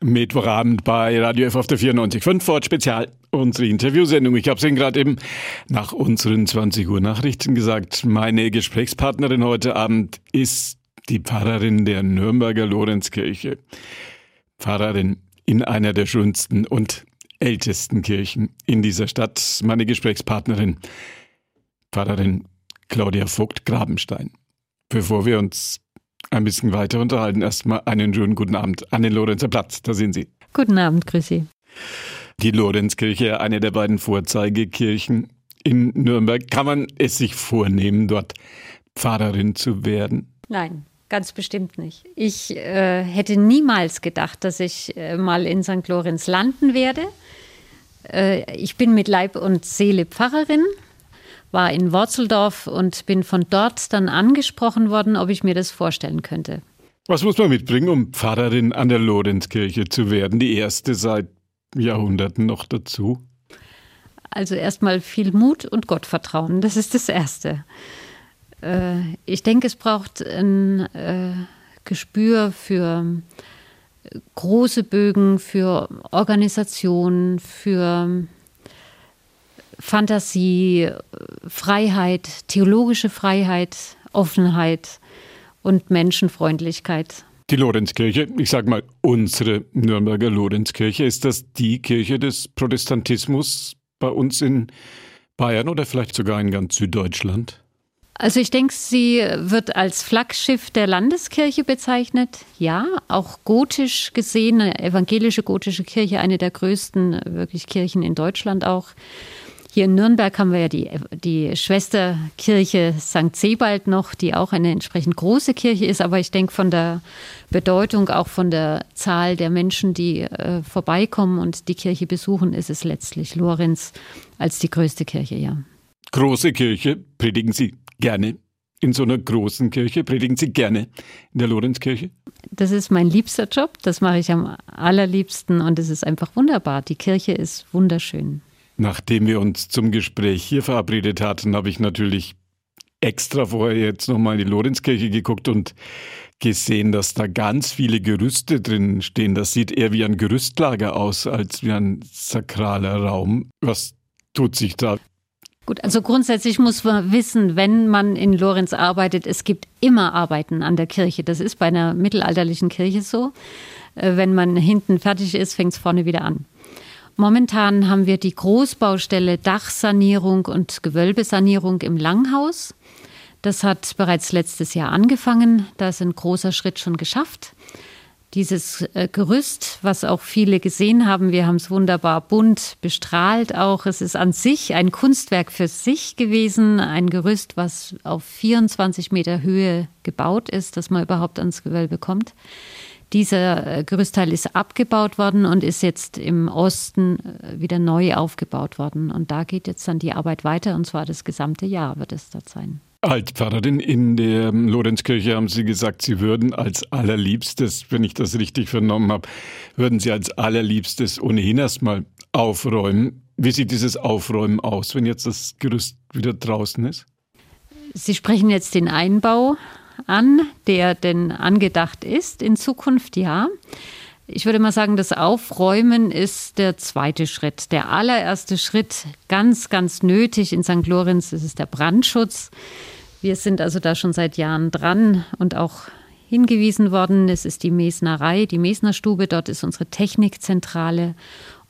Mittwochabend bei Radio F auf der 94.5 Fort Spezial, unsere Interviewsendung. Ich habe es Ihnen gerade eben nach unseren 20 Uhr Nachrichten gesagt. Meine Gesprächspartnerin heute Abend ist die Pfarrerin der Nürnberger Lorenzkirche. Pfarrerin in einer der schönsten und ältesten Kirchen in dieser Stadt. Meine Gesprächspartnerin, Pfarrerin Claudia Vogt-Grabenstein. Bevor wir uns ein bisschen weiter unterhalten. Erstmal einen schönen guten Abend an den Lorenzer Platz. Da sind Sie. Guten Abend, Sie. Die Lorenzkirche, eine der beiden Vorzeigekirchen in Nürnberg. Kann man es sich vornehmen, dort Pfarrerin zu werden? Nein, ganz bestimmt nicht. Ich äh, hätte niemals gedacht, dass ich äh, mal in St. Lorenz landen werde. Äh, ich bin mit Leib und Seele Pfarrerin war in Worzeldorf und bin von dort dann angesprochen worden, ob ich mir das vorstellen könnte. Was muss man mitbringen, um Pfarrerin an der Lorenzkirche zu werden? Die erste seit Jahrhunderten noch dazu. Also erstmal viel Mut und Gottvertrauen, das ist das Erste. Äh, ich denke, es braucht ein äh, Gespür für große Bögen, für Organisation, für Fantasie, Freiheit, theologische Freiheit, Offenheit und Menschenfreundlichkeit. Die Lorenzkirche, ich sage mal unsere Nürnberger Lorenzkirche, ist das die Kirche des Protestantismus bei uns in Bayern oder vielleicht sogar in ganz Süddeutschland? Also ich denke, sie wird als Flaggschiff der Landeskirche bezeichnet. Ja, auch gotisch gesehen, eine evangelische gotische Kirche, eine der größten wirklich Kirchen in Deutschland auch. Hier in Nürnberg haben wir ja die, die Schwesterkirche St. Sebald noch, die auch eine entsprechend große Kirche ist. Aber ich denke, von der Bedeutung, auch von der Zahl der Menschen, die äh, vorbeikommen und die Kirche besuchen, ist es letztlich Lorenz als die größte Kirche, ja. Große Kirche, predigen Sie gerne in so einer großen Kirche? Predigen Sie gerne in der Lorenzkirche? Das ist mein liebster Job. Das mache ich am allerliebsten und es ist einfach wunderbar. Die Kirche ist wunderschön. Nachdem wir uns zum Gespräch hier verabredet hatten, habe ich natürlich extra vorher jetzt nochmal in die Lorenzkirche geguckt und gesehen, dass da ganz viele Gerüste drin stehen. Das sieht eher wie ein Gerüstlager aus, als wie ein sakraler Raum. Was tut sich da? Gut, also grundsätzlich muss man wissen, wenn man in Lorenz arbeitet, es gibt immer Arbeiten an der Kirche. Das ist bei einer mittelalterlichen Kirche so. Äh, wenn man hinten fertig ist, fängt es vorne wieder an. Momentan haben wir die Großbaustelle Dachsanierung und Gewölbesanierung im Langhaus. Das hat bereits letztes Jahr angefangen. Da ist ein großer Schritt schon geschafft. Dieses äh, Gerüst, was auch viele gesehen haben, wir haben es wunderbar bunt bestrahlt auch. Es ist an sich ein Kunstwerk für sich gewesen, ein Gerüst, was auf 24 Meter Höhe gebaut ist, dass man überhaupt ans Gewölbe kommt. Dieser äh, Gerüstteil ist abgebaut worden und ist jetzt im Osten äh, wieder neu aufgebaut worden. Und da geht jetzt dann die Arbeit weiter und zwar das gesamte Jahr wird es dort sein. Altpfarrerin in der Lorenzkirche haben Sie gesagt, Sie würden als allerliebstes, wenn ich das richtig vernommen habe, würden Sie als allerliebstes ohnehin erstmal aufräumen. Wie sieht dieses Aufräumen aus, wenn jetzt das Gerüst wieder draußen ist? Sie sprechen jetzt den Einbau an, der denn angedacht ist in Zukunft, ja. Ich würde mal sagen, das Aufräumen ist der zweite Schritt. Der allererste Schritt, ganz, ganz nötig in St. Lorenz, ist der Brandschutz. Wir sind also da schon seit Jahren dran und auch hingewiesen worden. Es ist die Mesnerei, die Mesnerstube. Dort ist unsere Technikzentrale.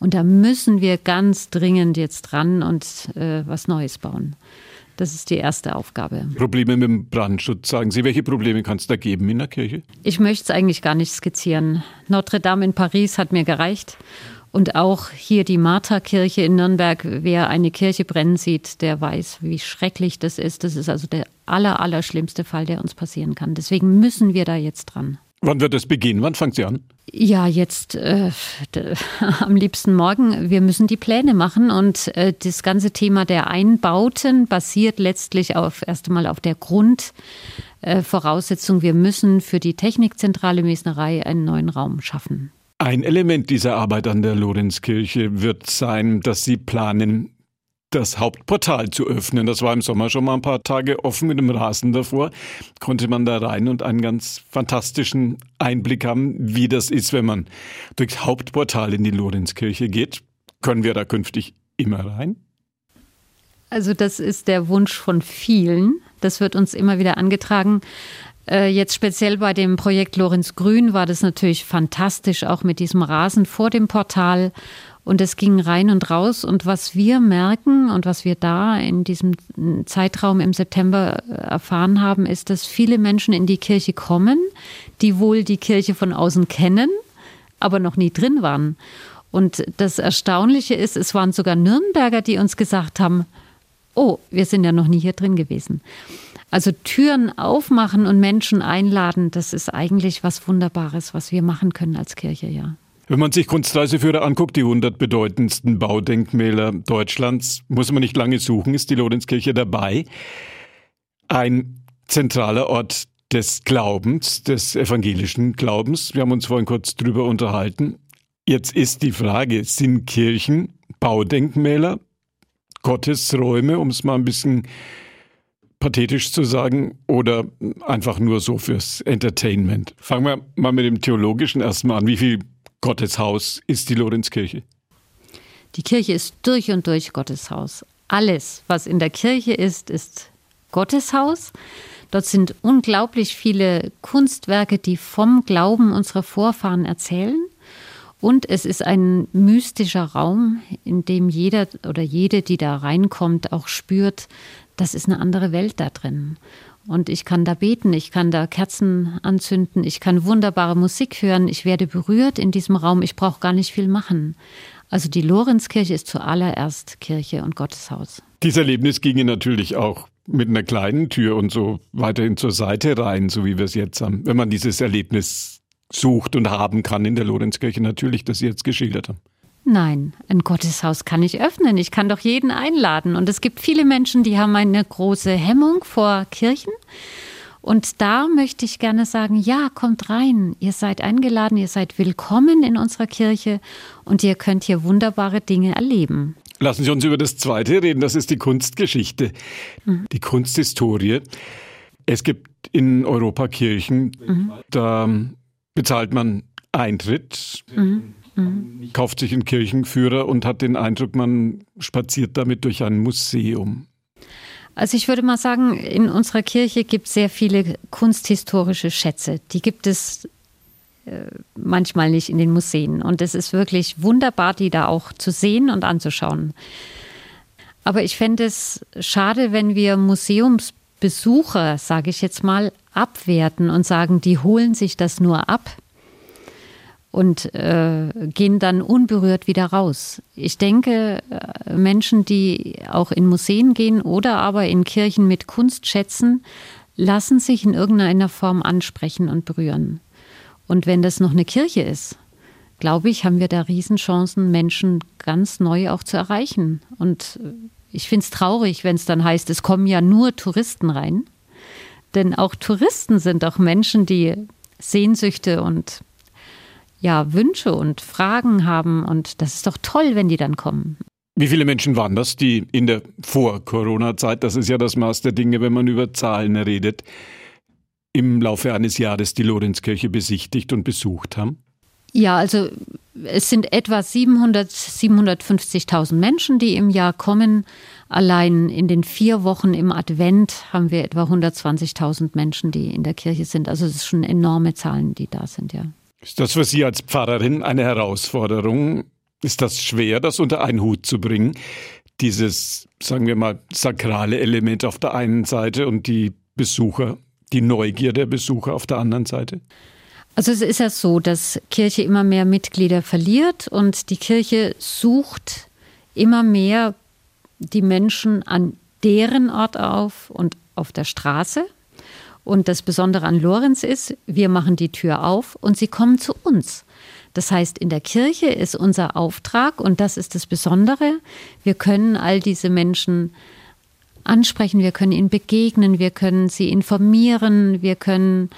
Und da müssen wir ganz dringend jetzt dran und äh, was Neues bauen. Das ist die erste Aufgabe. Probleme mit dem Brandschutz. Sagen Sie, welche Probleme kann es da geben in der Kirche? Ich möchte es eigentlich gar nicht skizzieren. Notre Dame in Paris hat mir gereicht. Und auch hier die Martha-Kirche in Nürnberg, wer eine Kirche brennen sieht, der weiß, wie schrecklich das ist. Das ist also der aller, aller schlimmste Fall, der uns passieren kann. Deswegen müssen wir da jetzt dran. Wann wird es beginnen? Wann fängt sie an? Ja, jetzt äh, am liebsten morgen. Wir müssen die Pläne machen und äh, das ganze Thema der Einbauten basiert letztlich auf erst einmal auf der Grundvoraussetzung. Äh, wir müssen für die Technikzentrale Mesnerei einen neuen Raum schaffen. Ein Element dieser Arbeit an der Lorenzkirche wird sein, dass Sie planen, das Hauptportal zu öffnen. Das war im Sommer schon mal ein paar Tage offen mit einem Rasen davor. Konnte man da rein und einen ganz fantastischen Einblick haben, wie das ist, wenn man durchs Hauptportal in die Lorenzkirche geht. Können wir da künftig immer rein? Also das ist der Wunsch von vielen. Das wird uns immer wieder angetragen. Äh, jetzt speziell bei dem Projekt Lorenz Grün war das natürlich fantastisch, auch mit diesem Rasen vor dem Portal. Und es ging rein und raus. Und was wir merken und was wir da in diesem Zeitraum im September äh, erfahren haben, ist, dass viele Menschen in die Kirche kommen, die wohl die Kirche von außen kennen, aber noch nie drin waren. Und das Erstaunliche ist, es waren sogar Nürnberger, die uns gesagt haben, oh, wir sind ja noch nie hier drin gewesen. Also Türen aufmachen und Menschen einladen, das ist eigentlich was Wunderbares, was wir machen können als Kirche, ja. Wenn man sich Kunstreiseführer anguckt, die 100 bedeutendsten Baudenkmäler Deutschlands, muss man nicht lange suchen, ist die Lorenzkirche dabei. Ein zentraler Ort des Glaubens, des evangelischen Glaubens. Wir haben uns vorhin kurz drüber unterhalten. Jetzt ist die Frage, sind Kirchen Baudenkmäler, Gottesräume, um es mal ein bisschen pathetisch zu sagen, oder einfach nur so fürs Entertainment? Fangen wir mal mit dem Theologischen erstmal an. Wie viel Gotteshaus ist die Lorenzkirche? Die Kirche ist durch und durch Gotteshaus. Alles, was in der Kirche ist, ist Gotteshaus. Dort sind unglaublich viele Kunstwerke, die vom Glauben unserer Vorfahren erzählen. Und es ist ein mystischer Raum, in dem jeder oder jede, die da reinkommt, auch spürt, das ist eine andere Welt da drin. Und ich kann da beten, ich kann da Kerzen anzünden, ich kann wunderbare Musik hören, ich werde berührt in diesem Raum, ich brauche gar nicht viel machen. Also die Lorenzkirche ist zuallererst Kirche und Gotteshaus. Dieses Erlebnis ginge natürlich auch mit einer kleinen Tür und so weiterhin zur Seite rein, so wie wir es jetzt haben. Wenn man dieses Erlebnis sucht und haben kann in der Lorenzkirche, natürlich, das Sie jetzt geschildert haben. Nein, ein Gotteshaus kann ich öffnen. Ich kann doch jeden einladen. Und es gibt viele Menschen, die haben eine große Hemmung vor Kirchen. Und da möchte ich gerne sagen, ja, kommt rein. Ihr seid eingeladen, ihr seid willkommen in unserer Kirche und ihr könnt hier wunderbare Dinge erleben. Lassen Sie uns über das Zweite reden, das ist die Kunstgeschichte, mhm. die Kunsthistorie. Es gibt in Europa Kirchen, mhm. da bezahlt man Eintritt. Mhm mhm. kauft sich einen Kirchenführer und hat den Eindruck, man spaziert damit durch ein Museum. Also ich würde mal sagen, in unserer Kirche gibt es sehr viele kunsthistorische Schätze. Die gibt es äh, manchmal nicht in den Museen. Und es ist wirklich wunderbar, die da auch zu sehen und anzuschauen. Aber ich fände es schade, wenn wir Museumsbesucher, sage ich jetzt mal, abwerten und sagen, die holen sich das nur ab und äh, gehen dann unberührt wieder raus. Ich denke, äh, Menschen, die auch in Museen gehen oder aber in Kirchen mit Kunst schätzen, lassen sich in irgendeiner Form ansprechen und berühren. Und wenn das noch eine Kirche ist, glaube ich, haben wir da Riesenchancen, Menschen ganz neu auch zu erreichen. Und äh, ich finde es traurig, wenn es dann heißt, es kommen ja nur Touristen rein. Denn auch Touristen sind auch Menschen, die Sehnsüchte und ja, Wünsche und Fragen haben. Und das ist doch toll, wenn die dann kommen. Wie viele Menschen waren das, die in der Vor-Corona-Zeit, das ist ja das Maß der Dinge, wenn man über Zahlen redet, im Laufe eines Jahres die Lorenzkirche besichtigt und besucht haben? Ja, also es sind etwa 700, 750.000 Menschen, die im Jahr kommen. Allein in den vier Wochen im Advent haben wir etwa 120.000 Menschen, die in der Kirche sind. Also es sind schon enorme Zahlen, die da sind, ja. Ist das für Sie als Pfarrerin eine Herausforderung? Ist das schwer, das unter einen Hut zu bringen? Dieses, sagen wir mal, sakrale Element auf der einen Seite und die Besucher, die Neugier der Besucher auf der anderen Seite? Also es ist ja so, dass Kirche immer mehr Mitglieder verliert und die Kirche sucht immer mehr die Menschen an deren Ort auf und auf der Straße. Und das Besondere an Lorenz ist, wir machen die Tür auf und sie kommen zu uns. Das heißt, in der Kirche ist unser Auftrag, und das ist das Besondere, wir können all diese Menschen ansprechen, wir können ihnen begegnen, wir können sie informieren, wir können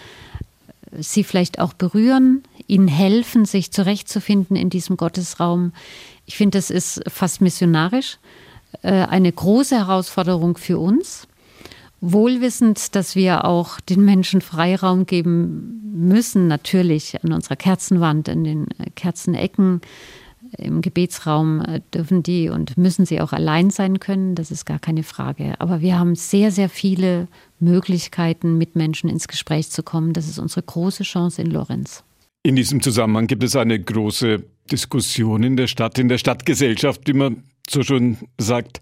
sie vielleicht auch berühren, ihnen helfen, sich zurechtzufinden in diesem Gottesraum. Ich finde, das ist fast missionarisch. äh, eine große Herausforderung für uns. Wohlwissend, dass wir auch den Menschen Freiraum geben müssen, natürlich an unserer Kerzenwand, in den äh, Kerzenecken, im Gebetsraum äh, dürfen die und müssen sie auch allein sein können, das ist gar keine Frage. Aber wir haben sehr, sehr viele Möglichkeiten, mit Menschen ins Gespräch zu kommen. Das ist unsere große Chance in Lorenz. In diesem Zusammenhang gibt es eine große Diskussion in der Stadt, in der Stadtgesellschaft, wie man so schon sagt,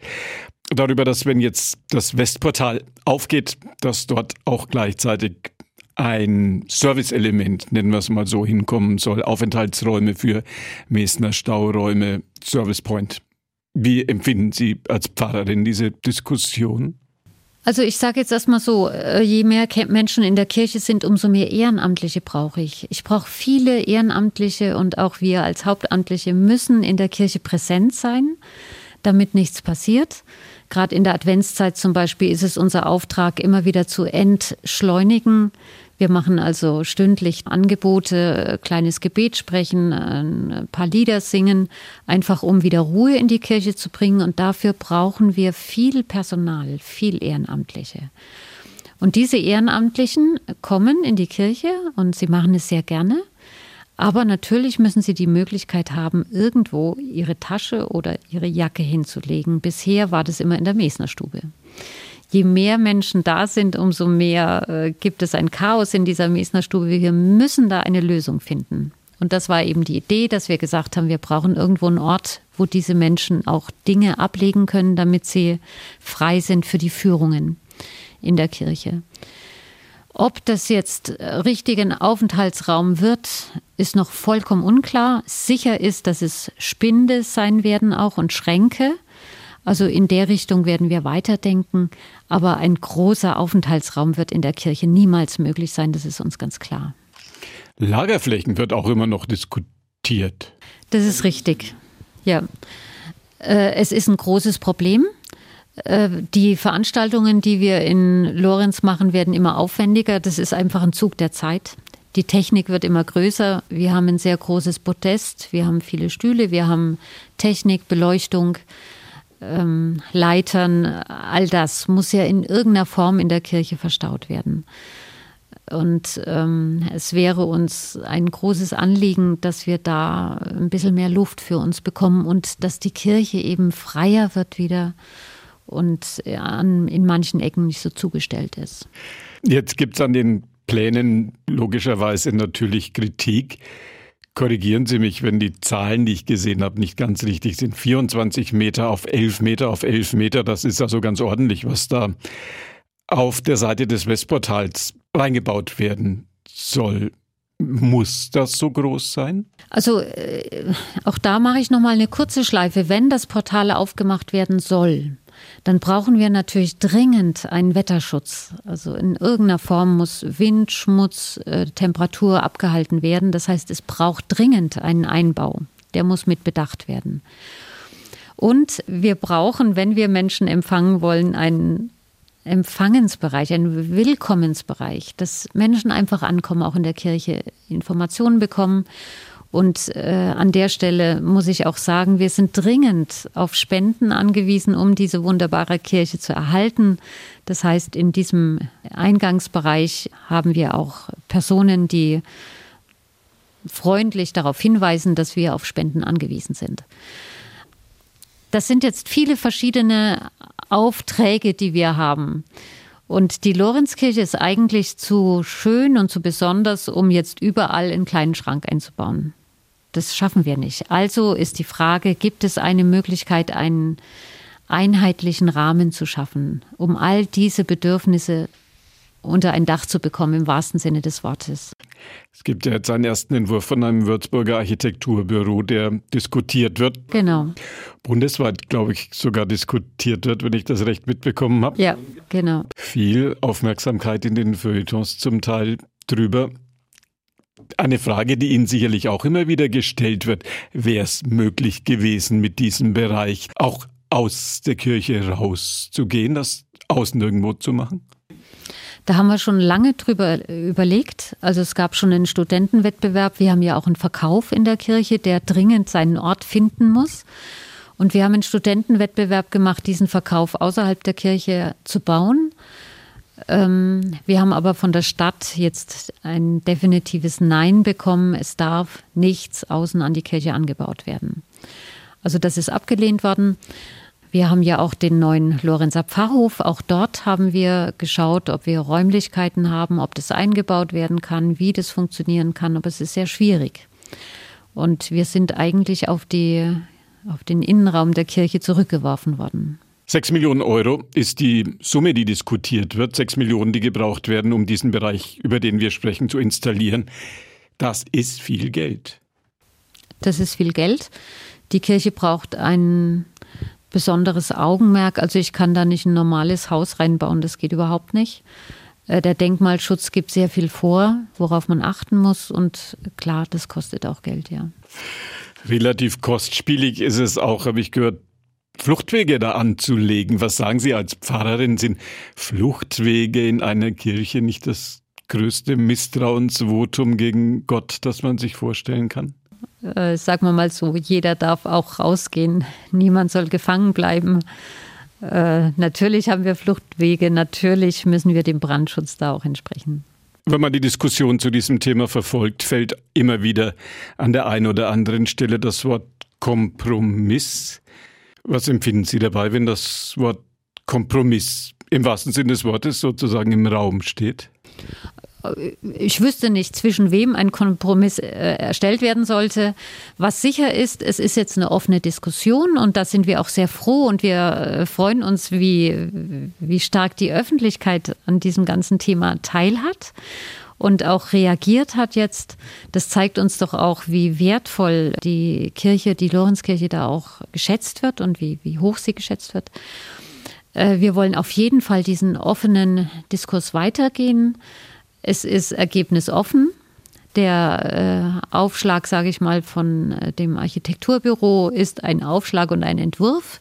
darüber, dass wenn jetzt das Westportal aufgeht, dass dort auch gleichzeitig ein Serviceelement, nennen wir es mal so, hinkommen soll. Aufenthaltsräume für Mesner Stauräume, Service Point. Wie empfinden Sie als Pfarrerin diese Diskussion? Also ich sage jetzt erstmal so, äh, je mehr Menschen in der Kirche sind, umso mehr Ehrenamtliche brauche ich. Ich brauche viele Ehrenamtliche und auch wir als Hauptamtliche müssen in der Kirche präsent sein, damit nichts passiert. Gerade in der Adventszeit zum Beispiel ist es unser Auftrag, immer wieder zu entschleunigen, wir machen also stündlich Angebote, kleines Gebet sprechen, ein paar Lieder singen, einfach um wieder Ruhe in die Kirche zu bringen. Und dafür brauchen wir viel Personal, viel Ehrenamtliche. Und diese Ehrenamtlichen kommen in die Kirche und sie machen es sehr gerne. Aber natürlich müssen sie die Möglichkeit haben, irgendwo ihre Tasche oder ihre Jacke hinzulegen. Bisher war das immer in der Mesnerstube je mehr Menschen da sind, umso mehr äh, gibt es ein Chaos in dieser Mesnerstube. Wir müssen da eine Lösung finden. Und das war eben die Idee, dass wir gesagt haben, wir brauchen irgendwo einen Ort, wo diese Menschen auch Dinge ablegen können, damit sie frei sind für die Führungen in der Kirche. Ob das jetzt richtig ein Aufenthaltsraum wird, ist noch vollkommen unklar. Sicher ist, dass es Spinde sein werden auch und Schränke. Also in der Richtung werden wir weiterdenken. Aber ein großer Aufenthaltsraum wird in der Kirche niemals möglich sein, das ist uns ganz klar. Lagerflächen wird auch immer noch diskutiert. Das ist richtig. Ja. Äh, es ist ein großes Problem. Äh, die Veranstaltungen, die wir in Lorenz machen, werden immer aufwendiger. Das ist einfach ein Zug der Zeit. Die Technik wird immer größer. Wir haben ein sehr großes Podest. Wir haben viele Stühle. Wir haben Technik, Beleuchtung ähm, Leitern, all das muss ja in irgendeiner Form in der Kirche verstaut werden. Und ähm, es wäre uns ein großes Anliegen, dass wir da ein bisschen mehr Luft für uns bekommen und dass die Kirche eben freier wird wieder und an, in manchen Ecken nicht so zugestellt ist. Jetzt gibt es an den Plänen logischerweise natürlich Kritik. Korrigieren Sie mich, wenn die Zahlen, die ich gesehen habe, nicht ganz richtig sind. 24 Meter auf 11 Meter auf 11 Meter, das ist also ganz ordentlich, was da auf der Seite des Westportals reingebaut werden soll. Muss das so groß sein? Also äh, auch da mache ich noch mal eine kurze Schleife. Wenn das Portal aufgemacht werden soll, dann brauchen wir natürlich dringend einen Wetterschutz. Also in irgendeiner Form muss Wind, Schmutz, äh, Temperatur abgehalten werden. Das heißt, es braucht dringend einen Einbau. Der muss mit bedacht werden. Und wir brauchen, wenn wir Menschen empfangen wollen, einen Empfangensbereich, einen Willkommensbereich, dass Menschen einfach ankommen, auch in der Kirche Informationen bekommen und äh, an der Stelle muss ich auch sagen, wir sind dringend auf Spenden angewiesen, um diese wunderbare Kirche zu erhalten. Das heißt, in diesem Eingangsbereich haben wir auch Personen, die freundlich darauf hinweisen, dass wir auf Spenden angewiesen sind. Das sind jetzt viele verschiedene Aufträge, die wir haben. Und die Lorenzkirche ist eigentlich zu schön und zu besonders, um jetzt überall einen kleinen Schrank einzubauen das schaffen wir nicht. Also ist die Frage, gibt es eine Möglichkeit, einen einheitlichen Rahmen zu schaffen, um all diese Bedürfnisse unter ein Dach zu bekommen, im wahrsten Sinne des Wortes. Es gibt ja jetzt einen ersten Entwurf von einem Würzburger Architekturbüro, der diskutiert wird. Genau. Bundesweit, glaube ich, sogar diskutiert wird, wenn ich das recht mitbekommen habe. Ja, genau. Viel Aufmerksamkeit in den Feuilletons zum Teil drüber. Eine Frage, die Ihnen sicherlich auch immer wieder gestellt wird. Wäre es möglich gewesen, mit diesem Bereich auch aus der Kirche rauszugehen, das außen irgendwo zu machen? Da haben wir schon lange drüber überlegt. Also es gab schon einen Studentenwettbewerb. Wir haben ja auch einen Verkauf in der Kirche, der dringend seinen Ort finden muss. Und wir haben einen Studentenwettbewerb gemacht, diesen Verkauf außerhalb der Kirche zu bauen. Ähm, wir haben aber von der Stadt jetzt ein definitives Nein bekommen. Es darf nichts außen an die Kirche angebaut werden. Also das ist abgelehnt worden. Wir haben ja auch den neuen Lorenzer Pfarrhof. Auch dort haben wir geschaut, ob wir Räumlichkeiten haben, ob das eingebaut werden kann, wie das funktionieren kann. Aber es ist sehr schwierig. Und wir sind eigentlich auf, die, auf den Innenraum der Kirche zurückgeworfen worden. Sechs Millionen Euro ist die Summe, die diskutiert wird. Sechs Millionen, die gebraucht werden, um diesen Bereich, über den wir sprechen, zu installieren. Das ist viel Geld. Das ist viel Geld. Die Kirche braucht ein besonderes Augenmerk. Also ich kann da nicht ein normales Haus reinbauen, das geht überhaupt nicht. Äh, der Denkmalschutz gibt sehr viel vor, worauf man achten muss. Und klar, das kostet auch Geld, ja. Relativ kostspielig ist es auch, habe ich gehört, Fluchtwege da anzulegen. Was sagen Sie als Pfarrerin? Sind Fluchtwege in einer Kirche nicht das größte Misstrauensvotum gegen Gott, das man sich vorstellen kann? Äh, sagen wir mal so, jeder darf auch rausgehen. Niemand soll gefangen bleiben. Äh, natürlich haben wir Fluchtwege, natürlich müssen wir dem Brandschutz da auch entsprechen. Wenn man die Diskussion zu diesem Thema verfolgt, fällt immer wieder an der einen oder anderen Stelle das Wort Kompromiss. Was empfinden Sie dabei, wenn das Wort Kompromiss im wahrsten Sinne des Wortes sozusagen im Raum steht? ich wüsste nicht, zwischen wem ein Kompromiss äh, erstellt werden sollte. Was sicher ist, es ist jetzt eine offene Diskussion und da sind wir auch sehr froh und wir äh, freuen uns, wie, wie stark die Öffentlichkeit an diesem ganzen Thema teilhat und auch reagiert hat jetzt. Das zeigt uns doch auch, wie wertvoll die Kirche, die Lorenzkirche da auch geschätzt wird und wie, wie hoch sie geschätzt wird. Äh, wir wollen auf jeden Fall diesen offenen Diskurs weitergehen. Es ist ergebnisoffen. Der äh, Aufschlag, sage ich mal, von äh, dem Architekturbüro ist ein Aufschlag und ein Entwurf.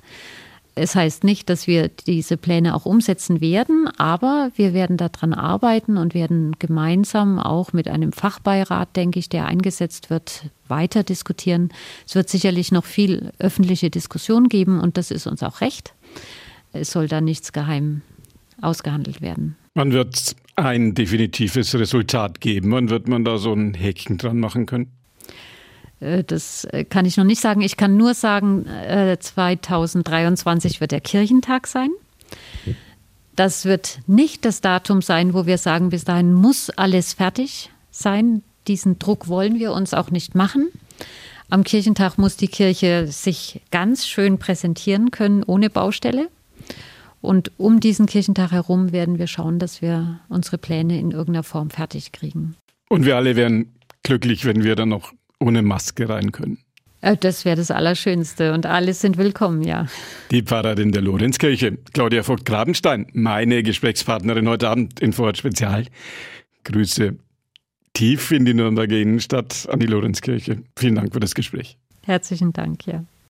Es heißt nicht, dass wir diese Pläne auch umsetzen werden, aber wir werden daran arbeiten und werden gemeinsam auch mit einem Fachbeirat, denke ich, der eingesetzt wird, weiter diskutieren. Es wird sicherlich noch viel öffentliche Diskussion geben und das ist uns auch recht. Es soll da nichts geheim ausgehandelt werden. Wann wird es ein definitives Resultat geben? Wann wird man da so ein Häkchen dran machen können? Äh, das äh, kann ich noch nicht sagen. Ich kann nur sagen, 2023 äh, wird der Kirchentag sein. Das wird nicht das Datum sein, wo wir sagen, bis dahin muss alles fertig sein. Diesen Druck wollen wir uns auch nicht machen. Am Kirchentag muss die Kirche sich ganz schön präsentieren können, ohne Baustelle. Und um diesen Kirchentag herum werden wir schauen, dass wir unsere Pläne in irgendeiner Form fertig kriegen. Und wir alle wären glücklich, wenn wir dann noch ohne Maske rein können. Äh, das wäre das Allerschönste und alle sind willkommen, ja. Die Pfarrerin der Lorenzkirche, Claudia Vogt-Grabenstein, meine Gesprächspartnerin heute Abend in Vorort Spezial. Grüße tief in die Nürnberger Innenstadt an die Lorenzkirche. Vielen Dank für das Gespräch. Herzlichen Dank, ja.